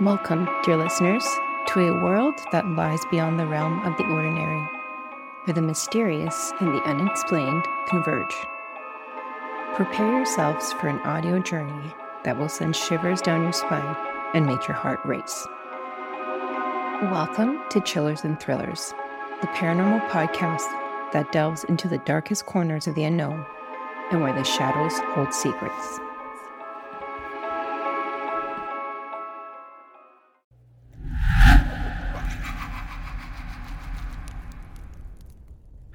Welcome, dear listeners, to a world that lies beyond the realm of the ordinary, where the mysterious and the unexplained converge. Prepare yourselves for an audio journey that will send shivers down your spine and make your heart race. Welcome to Chillers and Thrillers, the paranormal podcast that delves into the darkest corners of the unknown and where the shadows hold secrets.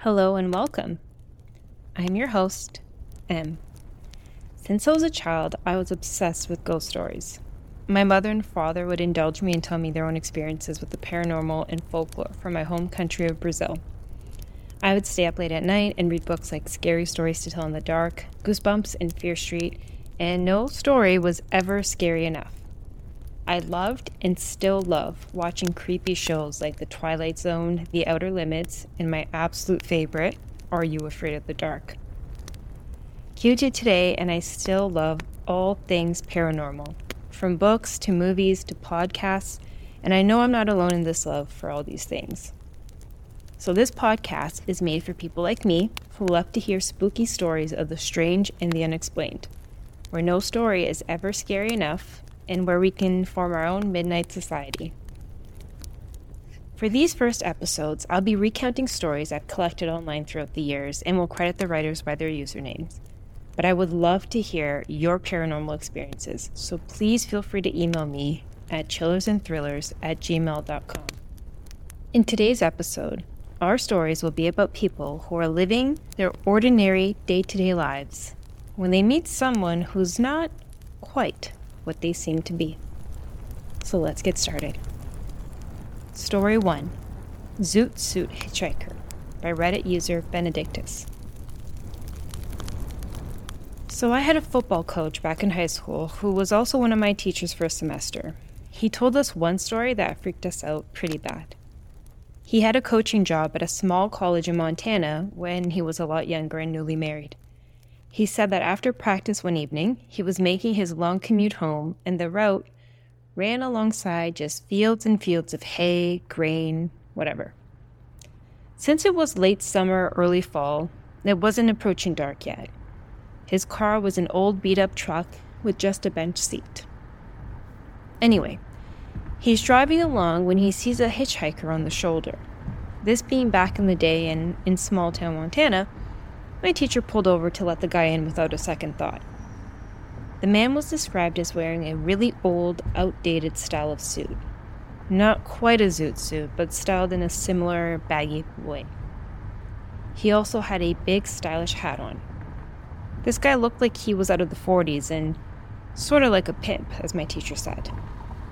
Hello and welcome. I'm your host, M. Since I was a child, I was obsessed with ghost stories. My mother and father would indulge me and tell me their own experiences with the paranormal and folklore from my home country of Brazil. I would stay up late at night and read books like Scary Stories to Tell in the Dark, Goosebumps, and Fear Street, and no story was ever scary enough. I loved and still love watching creepy shows like The Twilight Zone, The Outer Limits, and my absolute favorite, Are You Afraid of the Dark? Cue to today, and I still love all things paranormal, from books to movies to podcasts, and I know I'm not alone in this love for all these things. So, this podcast is made for people like me who love to hear spooky stories of the strange and the unexplained, where no story is ever scary enough and where we can form our own midnight society. For these first episodes, I'll be recounting stories I've collected online throughout the years and will credit the writers by their usernames. But I would love to hear your paranormal experiences, so please feel free to email me at chillersandthrillers at gmail.com. In today's episode, our stories will be about people who are living their ordinary day to day lives when they meet someone who's not quite what they seem to be. So let's get started. Story 1 Zoot Suit Hitchhiker by Reddit user Benedictus. So, I had a football coach back in high school who was also one of my teachers for a semester. He told us one story that freaked us out pretty bad. He had a coaching job at a small college in Montana when he was a lot younger and newly married. He said that after practice one evening, he was making his long commute home, and the route ran alongside just fields and fields of hay, grain, whatever. Since it was late summer, early fall, it wasn't approaching dark yet. His car was an old beat up truck with just a bench seat. Anyway, he's driving along when he sees a hitchhiker on the shoulder. This being back in the day and in small town Montana, my teacher pulled over to let the guy in without a second thought. The man was described as wearing a really old, outdated style of suit. Not quite a zoot suit, but styled in a similar baggy way. He also had a big, stylish hat on. This guy looked like he was out of the 40s and sort of like a pimp, as my teacher said.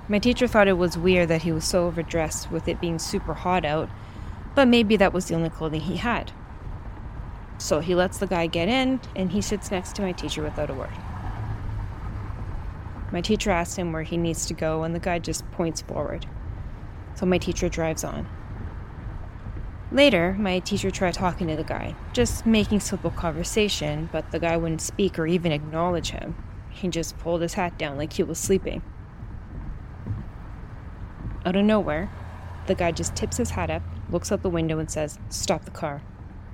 My teacher thought it was weird that he was so overdressed with it being super hot out, but maybe that was the only clothing he had. So he lets the guy get in, and he sits next to my teacher without a word. My teacher asks him where he needs to go, and the guy just points forward. So my teacher drives on. Later, my teacher tried talking to the guy, just making simple conversation, but the guy wouldn't speak or even acknowledge him. He just pulled his hat down like he was sleeping. Out of nowhere, the guy just tips his hat up, looks out the window, and says, Stop the car.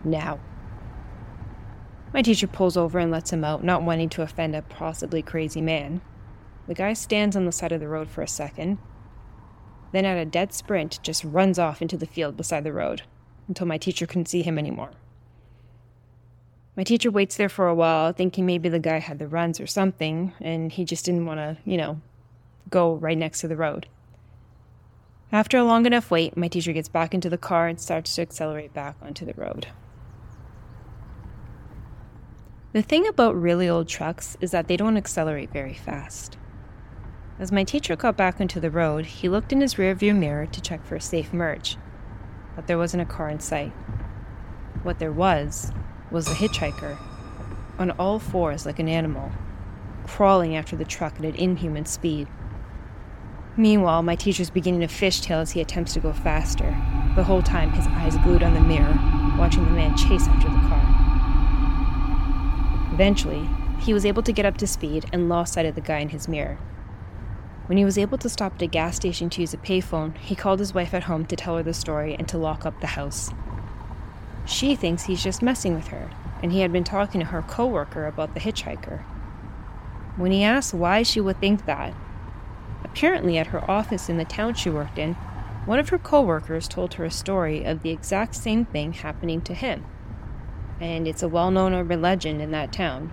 Now. My teacher pulls over and lets him out, not wanting to offend a possibly crazy man. The guy stands on the side of the road for a second, then, at a dead sprint, just runs off into the field beside the road until my teacher couldn't see him anymore. My teacher waits there for a while, thinking maybe the guy had the runs or something, and he just didn't want to, you know, go right next to the road. After a long enough wait, my teacher gets back into the car and starts to accelerate back onto the road. The thing about really old trucks is that they don't accelerate very fast. As my teacher got back onto the road, he looked in his rearview mirror to check for a safe merge, but there wasn't a car in sight. What there was was a hitchhiker, on all fours like an animal, crawling after the truck at an inhuman speed. Meanwhile, my teacher's beginning to fishtail as he attempts to go faster, the whole time his eyes glued on the mirror, watching the man chase after the car. Eventually, he was able to get up to speed and lost sight of the guy in his mirror. When he was able to stop at a gas station to use a payphone, he called his wife at home to tell her the story and to lock up the house. She thinks he's just messing with her, and he had been talking to her coworker about the hitchhiker. When he asked why she would think that, apparently at her office in the town she worked in, one of her coworkers told her a story of the exact same thing happening to him. And it's a well-known urban legend in that town.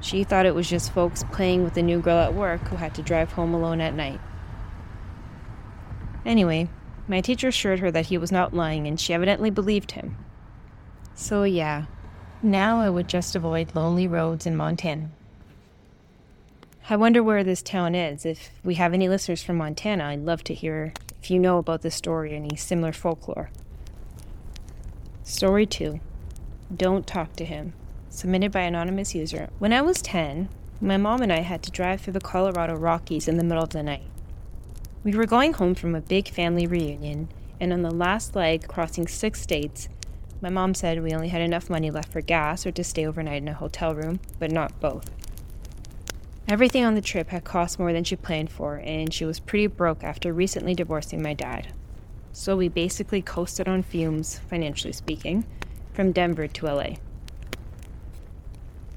She thought it was just folks playing with the new girl at work who had to drive home alone at night. Anyway, my teacher assured her that he was not lying and she evidently believed him. So, yeah, now I would just avoid lonely roads in Montana. I wonder where this town is. If we have any listeners from Montana, I'd love to hear if you know about this story or any similar folklore. Story 2 Don't Talk to Him, submitted by anonymous user. When I was 10, my mom and I had to drive through the Colorado Rockies in the middle of the night. We were going home from a big family reunion, and on the last leg, crossing six states, my mom said we only had enough money left for gas or to stay overnight in a hotel room, but not both. Everything on the trip had cost more than she planned for, and she was pretty broke after recently divorcing my dad. So we basically coasted on fumes, financially speaking, from Denver to LA.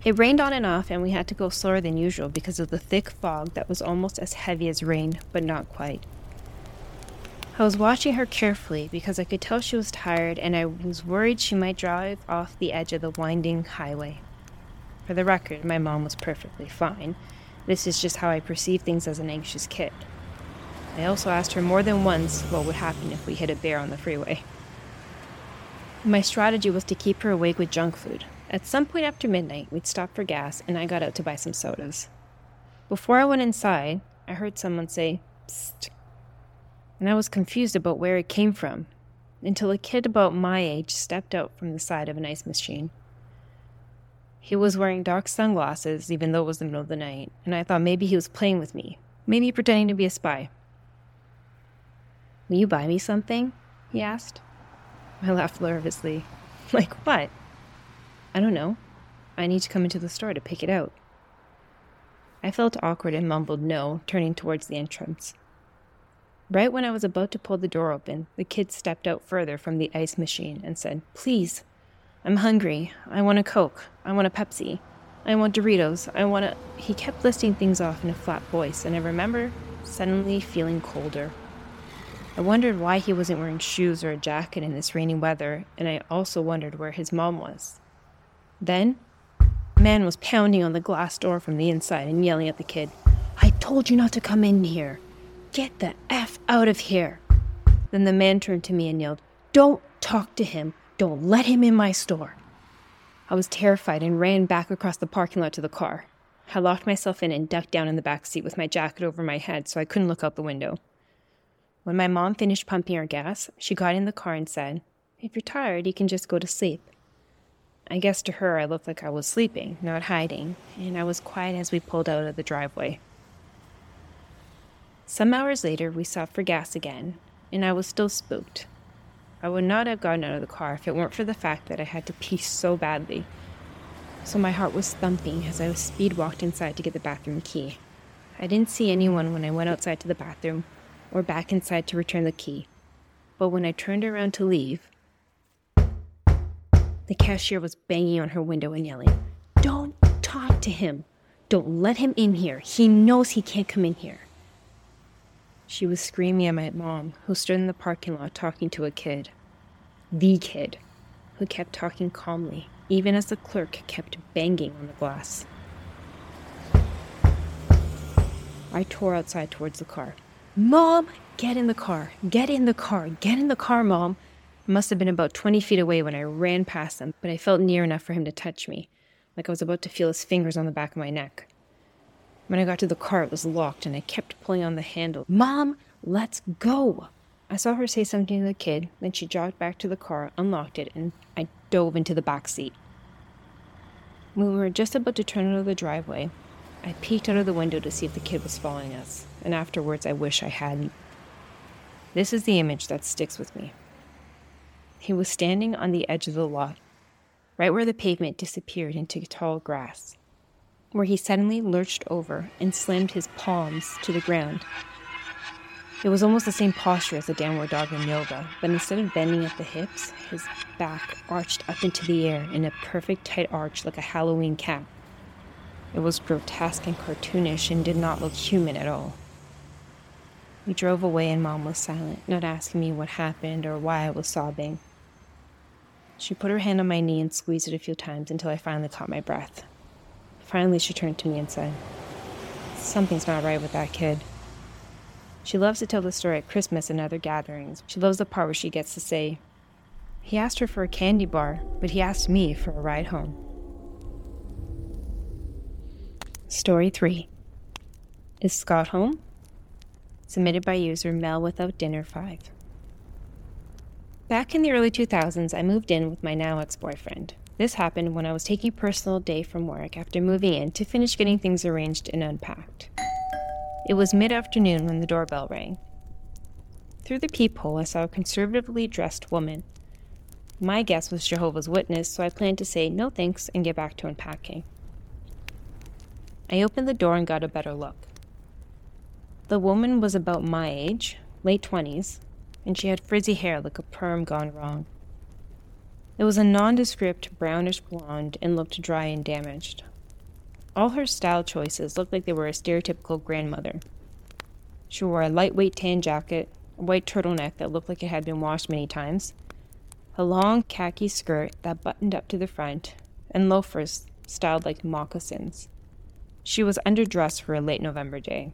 It rained on and off, and we had to go slower than usual because of the thick fog that was almost as heavy as rain, but not quite. I was watching her carefully because I could tell she was tired and I was worried she might drive off the edge of the winding highway. For the record, my mom was perfectly fine. This is just how I perceive things as an anxious kid. I also asked her more than once what would happen if we hit a bear on the freeway. My strategy was to keep her awake with junk food. At some point after midnight, we'd stop for gas and I got out to buy some sodas. Before I went inside, I heard someone say, Psst, and I was confused about where it came from until a kid about my age stepped out from the side of an ice machine. He was wearing dark sunglasses, even though it was the middle of the night, and I thought maybe he was playing with me, maybe pretending to be a spy. Will you buy me something? he asked. I laughed nervously. Like what? I don't know. I need to come into the store to pick it out. I felt awkward and mumbled no, turning towards the entrance. Right when I was about to pull the door open, the kid stepped out further from the ice machine and said, Please, I'm hungry. I want a Coke. I want a Pepsi. I want Doritos. I want a. He kept listing things off in a flat voice, and I remember suddenly feeling colder. I wondered why he wasn't wearing shoes or a jacket in this rainy weather, and I also wondered where his mom was. Then, a man was pounding on the glass door from the inside and yelling at the kid, I told you not to come in here. Get the F out of here. Then the man turned to me and yelled, Don't talk to him. Don't let him in my store. I was terrified and ran back across the parking lot to the car. I locked myself in and ducked down in the back seat with my jacket over my head so I couldn't look out the window. When my mom finished pumping our gas, she got in the car and said, If you're tired, you can just go to sleep. I guess to her I looked like I was sleeping, not hiding, and I was quiet as we pulled out of the driveway. Some hours later, we stopped for gas again, and I was still spooked. I would not have gotten out of the car if it weren't for the fact that I had to pee so badly. So my heart was thumping as I speed walked inside to get the bathroom key. I didn't see anyone when I went outside to the bathroom or back inside to return the key. But when I turned around to leave, the cashier was banging on her window and yelling, Don't talk to him. Don't let him in here. He knows he can't come in here. She was screaming at my mom, who stood in the parking lot talking to a kid. The kid, who kept talking calmly, even as the clerk kept banging on the glass. I tore outside towards the car. Mom, get in the car. Get in the car. Get in the car, Mom. I must have been about 20 feet away when I ran past him, but I felt near enough for him to touch me, like I was about to feel his fingers on the back of my neck. When I got to the car, it was locked, and I kept pulling on the handle. Mom, let's go! I saw her say something to the kid, then she jogged back to the car, unlocked it, and I dove into the back seat. When we were just about to turn out of the driveway, I peeked out of the window to see if the kid was following us, and afterwards I wish I hadn't. This is the image that sticks with me. He was standing on the edge of the lot, right where the pavement disappeared into tall grass. where he suddenly lurched over and slammed his palms to the ground. It was almost the same posture as the downward dog in yoga, but instead of bending at the hips, his back arched up into the air in a perfect tight arch like a Halloween cap. It was grotesque and cartoonish and did not look human at all. We drove away and Mom was silent, not asking me what happened or why I was sobbing. She put her hand on my knee and squeezed it a few times until I finally caught my breath. Finally, she turned to me and said, Something's not right with that kid. She loves to tell the story at Christmas and other gatherings. She loves the part where she gets to say, He asked her for a candy bar, but he asked me for a ride home. Story 3 Is Scott home? Submitted by user Mel Without Dinner 5. Back in the early 2000s, I moved in with my now ex boyfriend. This happened when I was taking personal day from work after moving in to finish getting things arranged and unpacked. It was mid afternoon when the doorbell rang. Through the peephole, I saw a conservatively dressed woman. My guess was Jehovah's Witness, so I planned to say no thanks and get back to unpacking. I opened the door and got a better look. The woman was about my age, late 20s, and she had frizzy hair like a perm gone wrong. It was a nondescript brownish blonde and looked dry and damaged. All her style choices looked like they were a stereotypical grandmother. She wore a lightweight tan jacket, a white turtleneck that looked like it had been washed many times, a long khaki skirt that buttoned up to the front, and loafers styled like moccasins. She was underdressed for a late November day.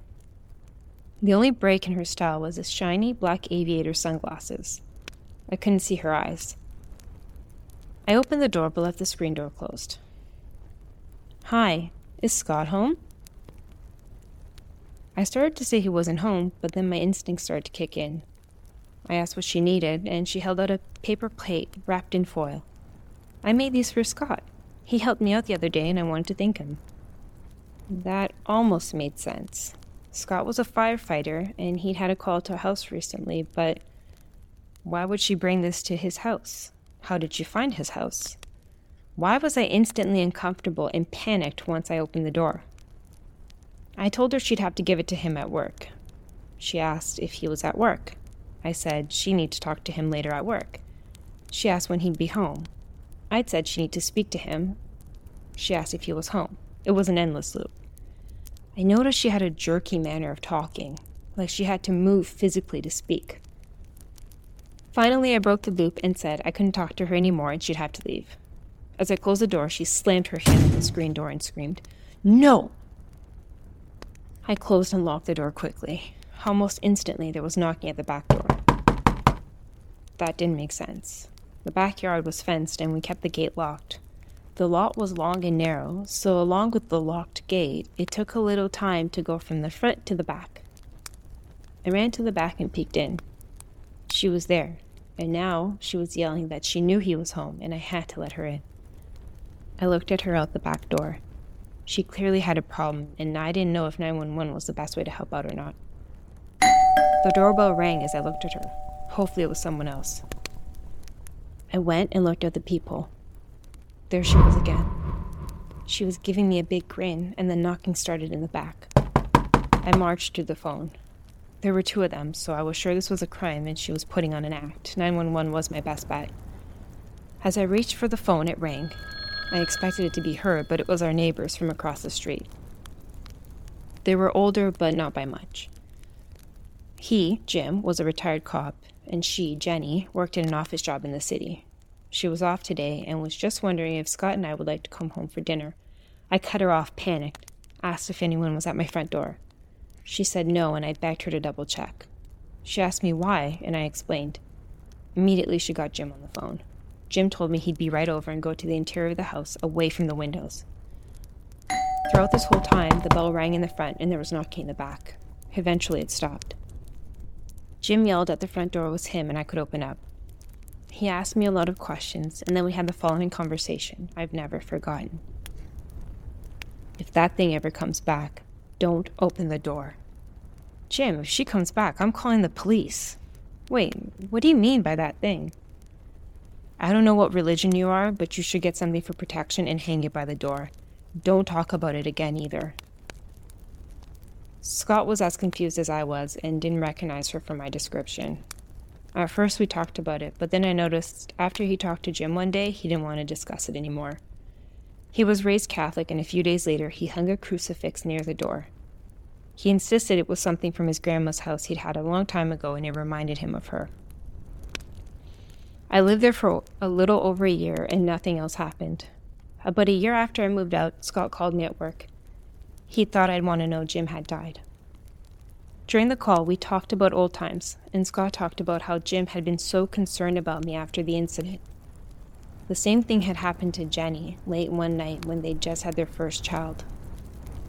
The only break in her style was the shiny black aviator sunglasses. I couldn't see her eyes. I opened the door but left the screen door closed. Hi, is Scott home? I started to say he wasn't home, but then my instincts started to kick in. I asked what she needed, and she held out a paper plate wrapped in foil. I made these for Scott. He helped me out the other day, and I wanted to thank him. That almost made sense. Scott was a firefighter, and he'd had a call to a house recently, but why would she bring this to his house? How did she find his house? Why was I instantly uncomfortable and panicked once I opened the door? I told her she'd have to give it to him at work. She asked if he was at work. I said she need to talk to him later at work. She asked when he'd be home. I'd said she need to speak to him. She asked if he was home. It was an endless loop. I noticed she had a jerky manner of talking, like she had to move physically to speak. Finally, I broke the loop and said I couldn't talk to her anymore and she'd have to leave. As I closed the door, she slammed her hand on the screen door and screamed, No! I closed and locked the door quickly. Almost instantly, there was knocking at the back door. That didn't make sense. The backyard was fenced and we kept the gate locked. The lot was long and narrow, so along with the locked gate, it took a little time to go from the front to the back. I ran to the back and peeked in. She was there, and now she was yelling that she knew he was home and I had to let her in. I looked at her out the back door. She clearly had a problem, and I didn't know if 911 was the best way to help out or not. The doorbell rang as I looked at her. Hopefully, it was someone else. I went and looked at the peephole. There she was again. She was giving me a big grin, and the knocking started in the back. I marched to the phone. There were two of them, so I was sure this was a crime and she was putting on an act. 911 was my best bet. As I reached for the phone, it rang. I expected it to be her, but it was our neighbors from across the street. They were older, but not by much. He, Jim, was a retired cop, and she, Jenny, worked in an office job in the city. She was off today and was just wondering if Scott and I would like to come home for dinner. I cut her off, panicked, asked if anyone was at my front door. She said no, and I begged her to double check. She asked me why, and I explained. Immediately, she got Jim on the phone. Jim told me he'd be right over and go to the interior of the house, away from the windows. Throughout this whole time, the bell rang in the front and there was knocking in the back. Eventually, it stopped. Jim yelled that the front door was him and I could open up. He asked me a lot of questions, and then we had the following conversation I've never forgotten. If that thing ever comes back, don't open the door. Jim, if she comes back, I'm calling the police. Wait, what do you mean by that thing? I don't know what religion you are, but you should get something for protection and hang it by the door. Don't talk about it again either. Scott was as confused as I was and didn't recognize her from my description. At first, we talked about it, but then I noticed after he talked to Jim one day, he didn't want to discuss it anymore. He was raised Catholic, and a few days later, he hung a crucifix near the door. He insisted it was something from his grandma's house he'd had a long time ago, and it reminded him of her. I lived there for a little over a year, and nothing else happened. About a year after I moved out, Scott called me at work. He thought I'd want to know Jim had died. During the call, we talked about old times, and Scott talked about how Jim had been so concerned about me after the incident. The same thing had happened to Jenny late one night when they'd just had their first child.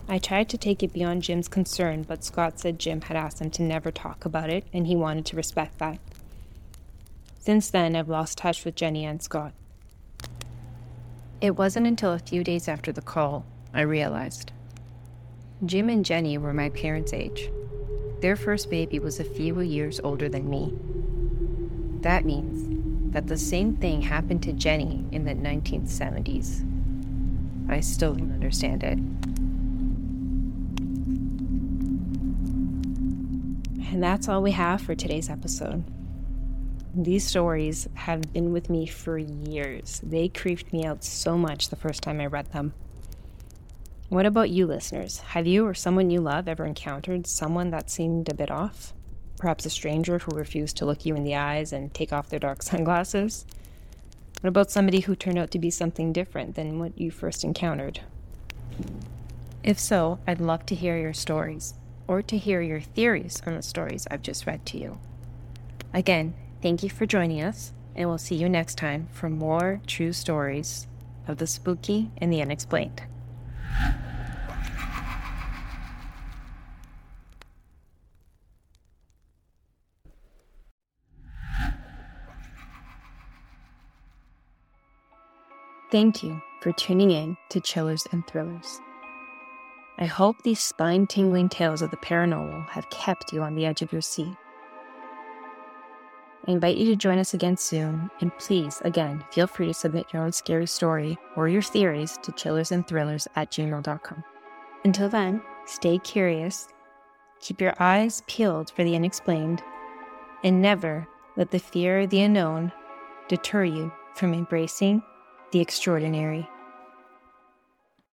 I tried to take it beyond Jim's concern, but Scott said Jim had asked him to never talk about it, and he wanted to respect that. Since then, I've lost touch with Jenny and Scott. It wasn't until a few days after the call I realized. Jim and Jenny were my parents' age. Their first baby was a few years older than me. That means that the same thing happened to Jenny in the 1970s. I still don't understand it. And that's all we have for today's episode. These stories have been with me for years. They creeped me out so much the first time I read them. What about you, listeners? Have you or someone you love ever encountered someone that seemed a bit off? Perhaps a stranger who refused to look you in the eyes and take off their dark sunglasses? What about somebody who turned out to be something different than what you first encountered? If so, I'd love to hear your stories or to hear your theories on the stories I've just read to you. Again, thank you for joining us, and we'll see you next time for more true stories of the spooky and the unexplained. Thank you for tuning in to Chillers and Thrillers. I hope these spine tingling tales of the paranormal have kept you on the edge of your seat. I invite you to join us again soon, and please, again, feel free to submit your own scary story or your theories to chillersandthrillers at gmail.com. Until then, stay curious, keep your eyes peeled for the unexplained, and never let the fear of the unknown deter you from embracing the extraordinary.